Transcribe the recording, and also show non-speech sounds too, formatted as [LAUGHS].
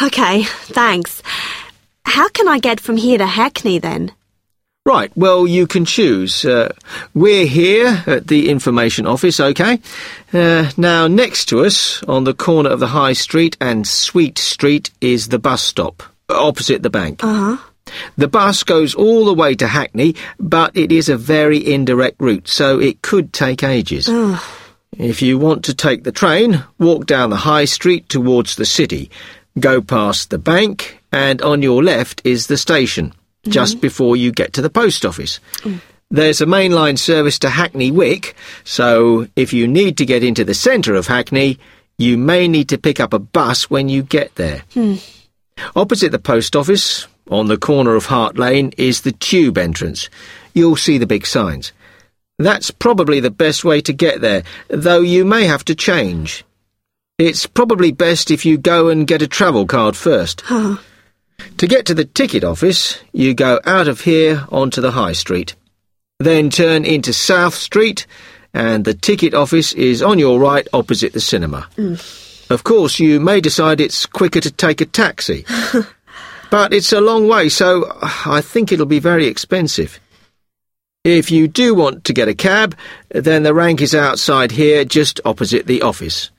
OK, thanks. How can I get from here to Hackney then? Right, well, you can choose. Uh, we're here at the information office, OK? Uh, now, next to us, on the corner of the High Street and Sweet Street, is the bus stop, opposite the bank. Uh huh. The bus goes all the way to Hackney, but it is a very indirect route, so it could take ages. If you want to take the train, walk down the High Street towards the city. Go past the bank, and on your left is the station, mm-hmm. just before you get to the post office. Mm. There's a mainline service to Hackney Wick, so if you need to get into the centre of Hackney, you may need to pick up a bus when you get there. Hmm. Opposite the post office, on the corner of Hart Lane, is the tube entrance. You'll see the big signs. That's probably the best way to get there, though you may have to change. It's probably best if you go and get a travel card first. Oh, To get to the ticket office, you go out of here onto the High Street. Then turn into South Street, and the ticket office is on your right opposite the cinema. Mm. Of course, you may decide it's quicker to take a taxi. [LAUGHS] but it's a long way, so uh, I think it'll be very expensive. If you do want to get a cab, then the rank is outside here just opposite the office.